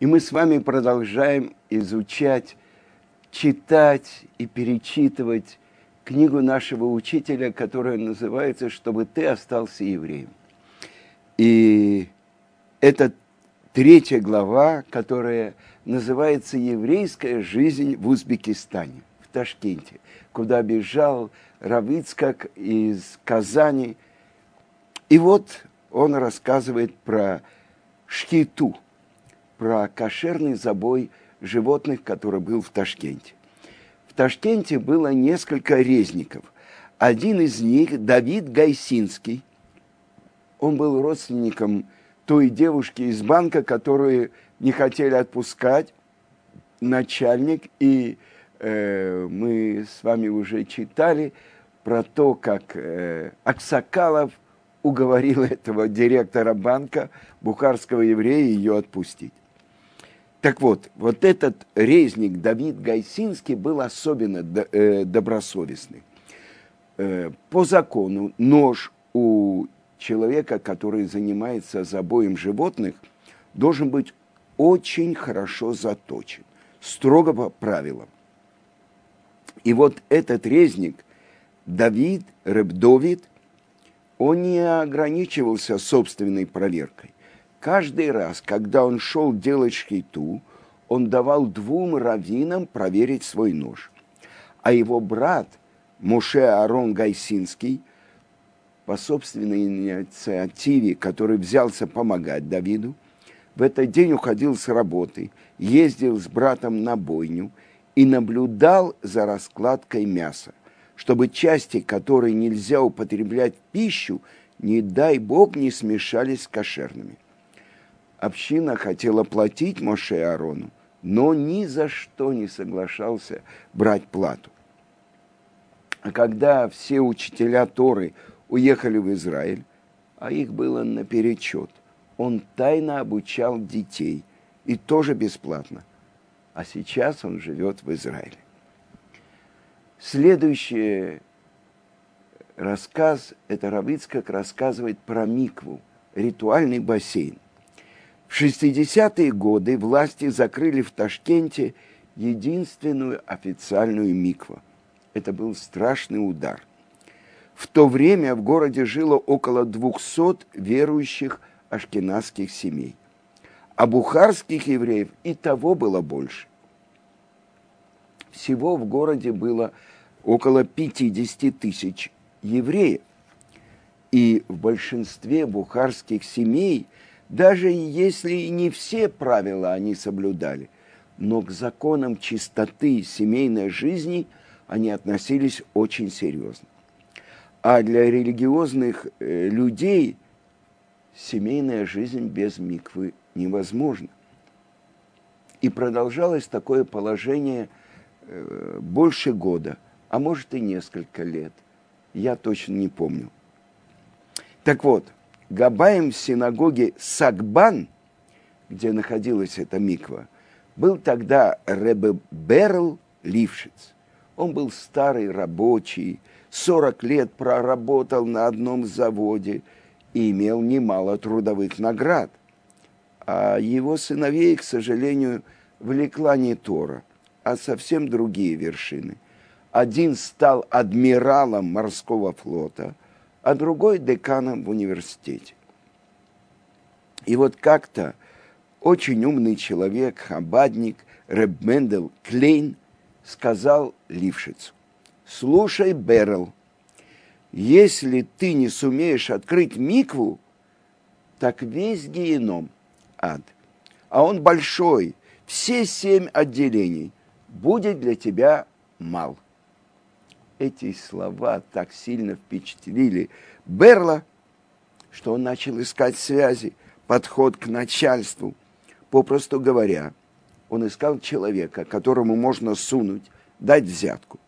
И мы с вами продолжаем изучать, читать и перечитывать книгу нашего учителя, которая называется «Чтобы ты остался евреем». И это третья глава, которая называется «Еврейская жизнь в Узбекистане», в Ташкенте, куда бежал Равицкак из Казани. И вот он рассказывает про шхиту – про кошерный забой животных, который был в Ташкенте. В Ташкенте было несколько резников. Один из них, Давид Гайсинский, он был родственником той девушки из банка, которую не хотели отпускать, начальник, и э, мы с вами уже читали про то, как э, Аксакалов уговорил этого директора банка, бухарского еврея, ее отпустить. Так вот, вот этот резник Давид Гайсинский был особенно э, добросовестный. Э, по закону нож у человека, который занимается забоем животных, должен быть очень хорошо заточен, строго по правилам. И вот этот резник, Давид, Ребдовид, он не ограничивался собственной проверкой. Каждый раз, когда он шел делать шхиту, он давал двум раввинам проверить свой нож. А его брат Моше Арон Гайсинский, по собственной инициативе, который взялся помогать Давиду, в этот день уходил с работы, ездил с братом на бойню и наблюдал за раскладкой мяса, чтобы части, которые нельзя употреблять в пищу, не дай бог, не смешались с кошерными община хотела платить Моше Арону, но ни за что не соглашался брать плату. А когда все учителя Торы уехали в Израиль, а их было наперечет, он тайно обучал детей, и тоже бесплатно. А сейчас он живет в Израиле. Следующий рассказ, это Равицкак рассказывает про микву, ритуальный бассейн – в 60-е годы власти закрыли в Ташкенте единственную официальную микву. Это был страшный удар. В то время в городе жило около 200 верующих ашкенадских семей. А бухарских евреев и того было больше. Всего в городе было около 50 тысяч евреев. И в большинстве бухарских семей – даже если и не все правила они соблюдали, но к законам чистоты семейной жизни они относились очень серьезно. А для религиозных э, людей семейная жизнь без миквы невозможна. И продолжалось такое положение э, больше года, а может и несколько лет. Я точно не помню. Так вот – Габаем в синагоге Сагбан, где находилась эта миква, был тогда Ребе Берл Лившиц. Он был старый рабочий, 40 лет проработал на одном заводе и имел немало трудовых наград. А его сыновей, к сожалению, влекла не Тора, а совсем другие вершины. Один стал адмиралом морского флота – а другой деканом в университете. И вот как-то очень умный человек, хабадник Реб Мендел Клейн сказал Лившицу, слушай, Берл, если ты не сумеешь открыть микву, так весь геном ад, а он большой, все семь отделений, будет для тебя мал эти слова так сильно впечатлили Берла, что он начал искать связи, подход к начальству. Попросту говоря, он искал человека, которому можно сунуть, дать взятку.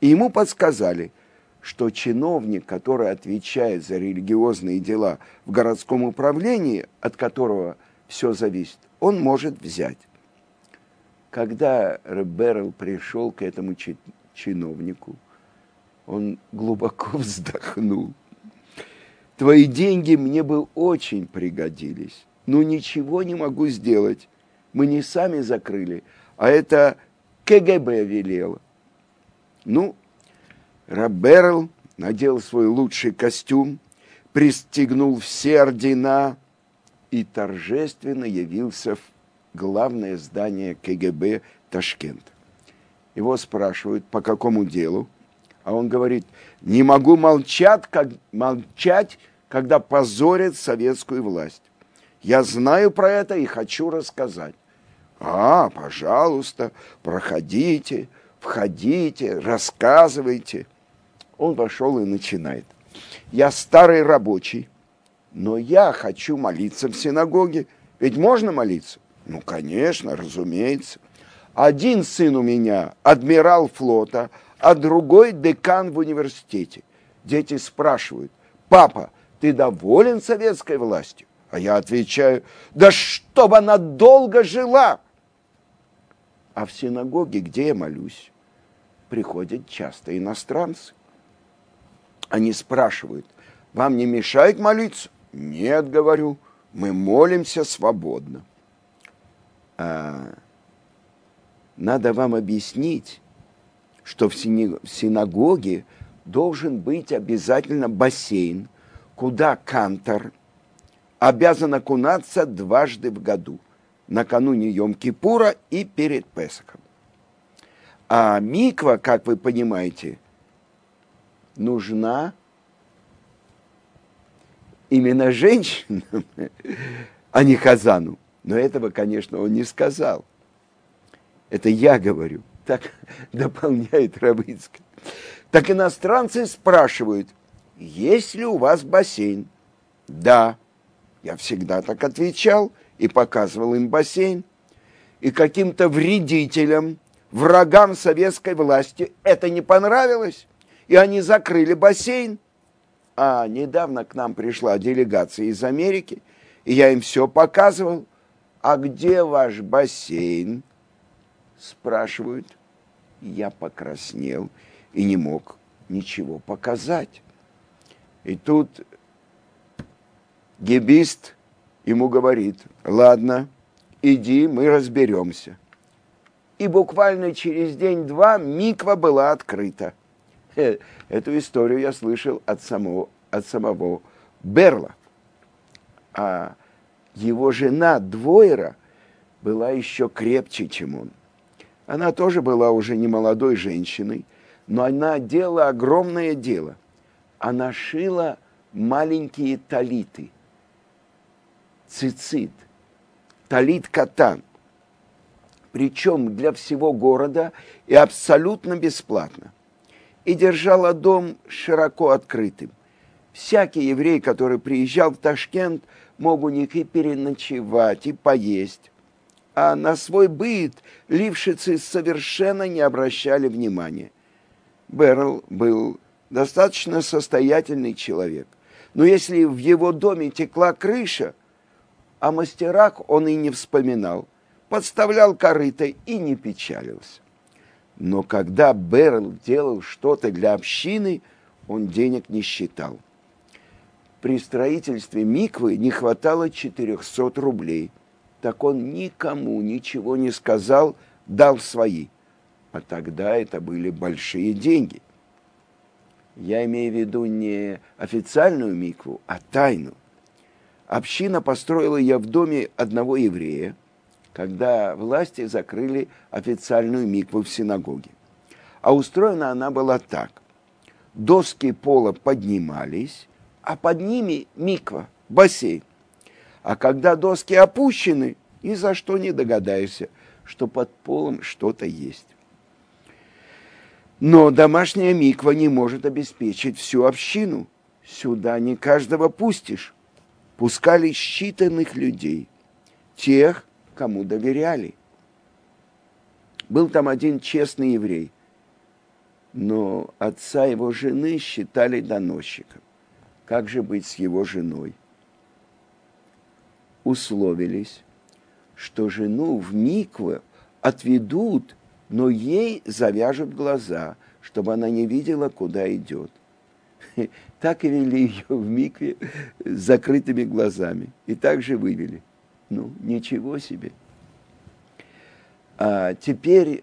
И ему подсказали, что чиновник, который отвечает за религиозные дела в городском управлении, от которого все зависит, он может взять. Когда Реберл пришел к этому чиновнику, он глубоко вздохнул. Твои деньги мне бы очень пригодились, но ничего не могу сделать. Мы не сами закрыли, а это КГБ велело. Ну, Раберл надел свой лучший костюм, пристегнул все ордена и торжественно явился в главное здание КГБ Ташкент. Его спрашивают, по какому делу, а он говорит, не могу молчать, как, молчать, когда позорят советскую власть. Я знаю про это и хочу рассказать. А, пожалуйста, проходите, входите, рассказывайте. Он вошел и начинает. Я старый рабочий, но я хочу молиться в синагоге. Ведь можно молиться? Ну, конечно, разумеется. Один сын у меня адмирал флота, а другой декан в университете. Дети спрашивают, папа, ты доволен советской властью? А я отвечаю, да чтобы она долго жила. А в синагоге, где я молюсь, приходят часто иностранцы. Они спрашивают, вам не мешает молиться? Нет, говорю, мы молимся свободно. А, надо вам объяснить, что в синагоге должен быть обязательно бассейн, куда кантор обязан окунаться дважды в году, накануне Йом-Кипура и перед Песохом. А миква, как вы понимаете, нужна именно женщинам, а не Хазану. Но этого, конечно, он не сказал. Это я говорю так дополняет Равицкая. Так иностранцы спрашивают, есть ли у вас бассейн? Да. Я всегда так отвечал и показывал им бассейн. И каким-то вредителям, врагам советской власти это не понравилось, и они закрыли бассейн. А недавно к нам пришла делегация из Америки, и я им все показывал. А где ваш бассейн? Спрашивают. Я покраснел и не мог ничего показать. И тут гебист ему говорит, ладно, иди, мы разберемся. И буквально через день-два миква была открыта. Эту историю я слышал от самого, от самого Берла. А его жена Двойра была еще крепче, чем он. Она тоже была уже не молодой женщиной, но она делала огромное дело. Она шила маленькие талиты, цицит, талит катан. Причем для всего города и абсолютно бесплатно. И держала дом широко открытым. Всякий еврей, который приезжал в Ташкент, мог у них и переночевать, и поесть а на свой быт лившицы совершенно не обращали внимания. Берл был достаточно состоятельный человек. Но если в его доме текла крыша, о мастерах он и не вспоминал, подставлял корыто и не печалился. Но когда Берл делал что-то для общины, он денег не считал. При строительстве Миквы не хватало 400 рублей – так он никому ничего не сказал, дал свои. А тогда это были большие деньги. Я имею в виду не официальную микву, а тайну. Община построила ее в доме одного еврея, когда власти закрыли официальную микву в синагоге. А устроена она была так. Доски пола поднимались, а под ними миква, бассейн. А когда доски опущены, ни за что не догадаешься, что под полом что-то есть. Но домашняя миква не может обеспечить всю общину. Сюда не каждого пустишь. Пускали считанных людей, тех, кому доверяли. Был там один честный еврей, но отца его жены считали доносчиком. Как же быть с его женой? Условились, что жену в микве отведут, но ей завяжут глаза, чтобы она не видела, куда идет. Так и вели ее в микве с закрытыми глазами. И так же вывели. Ну, ничего себе. А теперь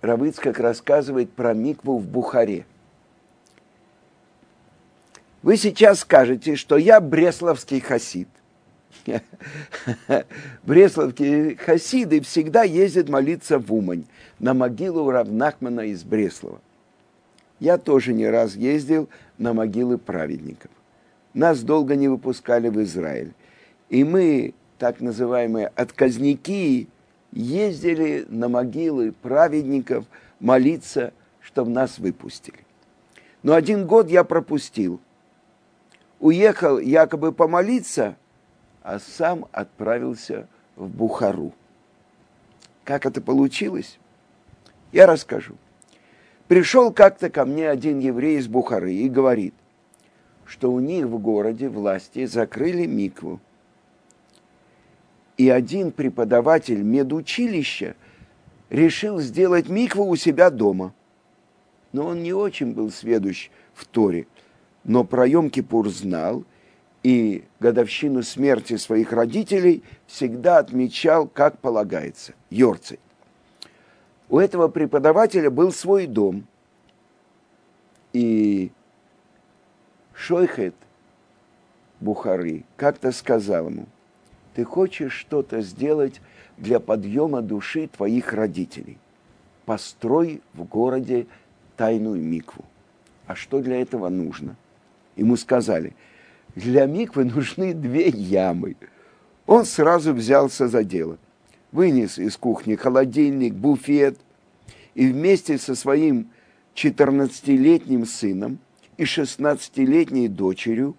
Равыцкак рассказывает про микву в Бухаре. Вы сейчас скажете, что я бресловский хасид. Бресловские хасиды всегда ездят молиться в Умань, на могилу Равнахмана из Бреслова. Я тоже не раз ездил на могилы праведников. Нас долго не выпускали в Израиль. И мы, так называемые отказники, ездили на могилы праведников молиться, чтобы нас выпустили. Но один год я пропустил. Уехал якобы помолиться, а сам отправился в Бухару. Как это получилось? Я расскажу. Пришел как-то ко мне один еврей из Бухары и говорит, что у них в городе власти закрыли микву. И один преподаватель медучилища решил сделать микву у себя дома. Но он не очень был сведущ в Торе, но про Йом-Кипур знал и годовщину смерти своих родителей всегда отмечал, как полагается, Йорцей у этого преподавателя был свой дом. И Шойхет Бухары как-то сказал ему, ты хочешь что-то сделать для подъема души твоих родителей. Построй в городе тайную микву. А что для этого нужно? Ему сказали, для миквы нужны две ямы. Он сразу взялся за дело вынес из кухни холодильник, буфет и вместе со своим 14-летним сыном и 16-летней дочерью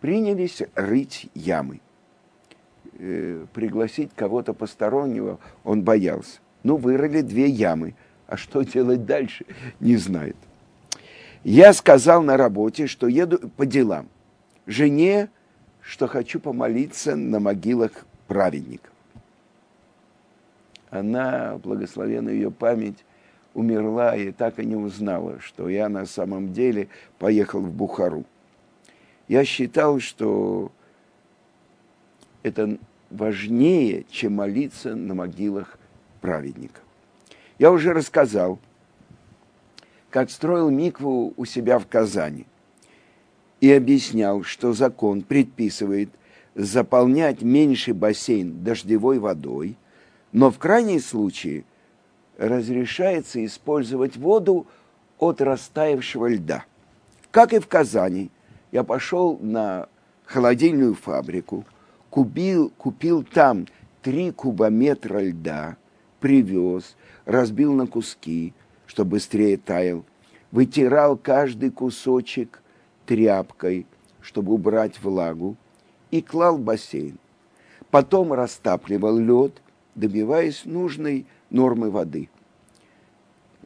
принялись рыть ямы. Э, пригласить кого-то постороннего он боялся. Ну, вырыли две ямы. А что делать дальше, не знает. Я сказал на работе, что еду по делам. Жене, что хочу помолиться на могилах праведников она, благословена ее память, умерла и так и не узнала, что я на самом деле поехал в Бухару. Я считал, что это важнее, чем молиться на могилах праведников. Я уже рассказал, как строил микву у себя в Казани и объяснял, что закон предписывает заполнять меньший бассейн дождевой водой – но в крайнем случае разрешается использовать воду от растаявшего льда. Как и в Казани, я пошел на холодильную фабрику, купил, купил там три кубометра льда, привез, разбил на куски, чтобы быстрее таял, вытирал каждый кусочек тряпкой, чтобы убрать влагу, и клал бассейн. Потом растапливал лед добиваясь нужной нормы воды.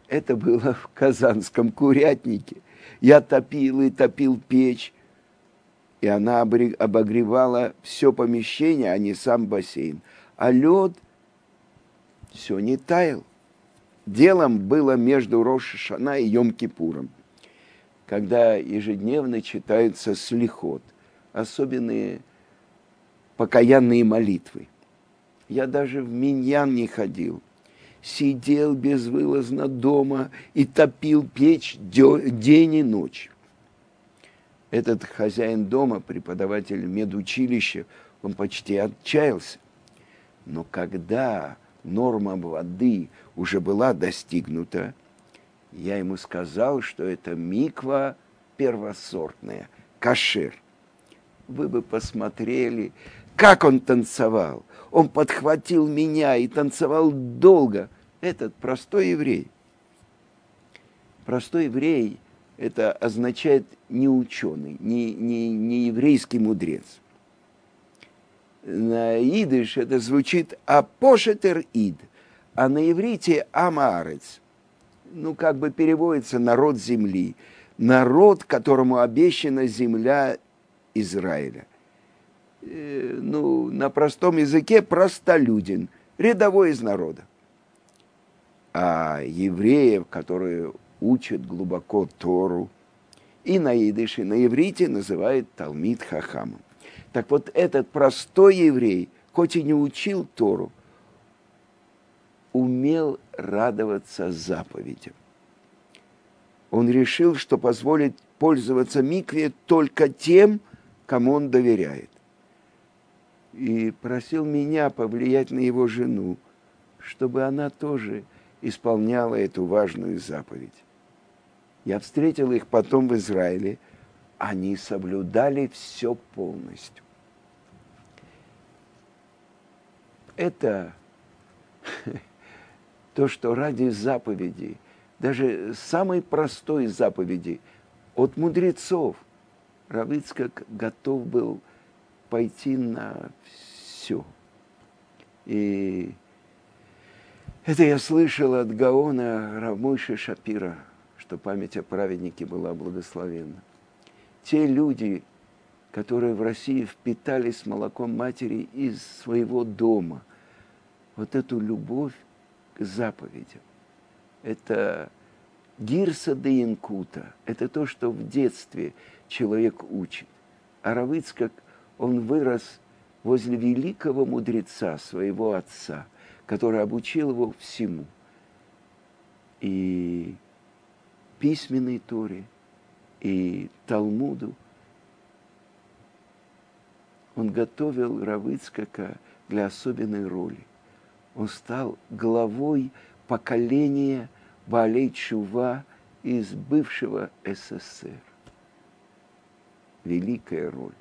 Это было в казанском курятнике. Я топил и топил печь, и она обогревала все помещение, а не сам бассейн. А лед все не таял. Делом было между Рошашана и Йом-Кипуром, когда ежедневно читаются слихот, особенные покаянные молитвы. Я даже в миньян не ходил. Сидел безвылазно дома и топил печь день и ночь. Этот хозяин дома, преподаватель медучилища, он почти отчаялся. Но когда норма воды уже была достигнута, я ему сказал, что это миква первосортная, кашер. Вы бы посмотрели, как он танцевал. Он подхватил меня и танцевал долго. Этот простой еврей. Простой еврей – это означает не ученый, не, не, не еврейский мудрец. На идыш это звучит «апошетер ид», а на иврите «амаарец». Ну, как бы переводится «народ земли», народ, которому обещана земля Израиля. Э, ну, на простом языке простолюдин, рядовой из народа. А евреев, которые учат глубоко Тору, и на идыше, на иврите называют Талмит Хахамом. Так вот, этот простой еврей, хоть и не учил Тору, умел радоваться заповедям. Он решил, что позволит пользоваться микве только тем, кому он доверяет. И просил меня повлиять на его жену, чтобы она тоже исполняла эту важную заповедь. Я встретил их потом в Израиле. Они соблюдали все полностью. Это то, что ради заповеди, даже самой простой заповеди от мудрецов, Равицкак готов был пойти на все. И это я слышал от Гаона Рамойши Шапира, что память о праведнике была благословенна. Те люди, которые в России впитались молоком матери из своего дома, вот эту любовь заповедям, это гирса де инкута, это то, что в детстве человек учит. А Равыцкак, он вырос возле великого мудреца, своего отца, который обучил его всему. И письменной Торе, и Талмуду. Он готовил Равыцкака для особенной роли. Он стал главой поколения Балей Чува из бывшего СССР великая роль.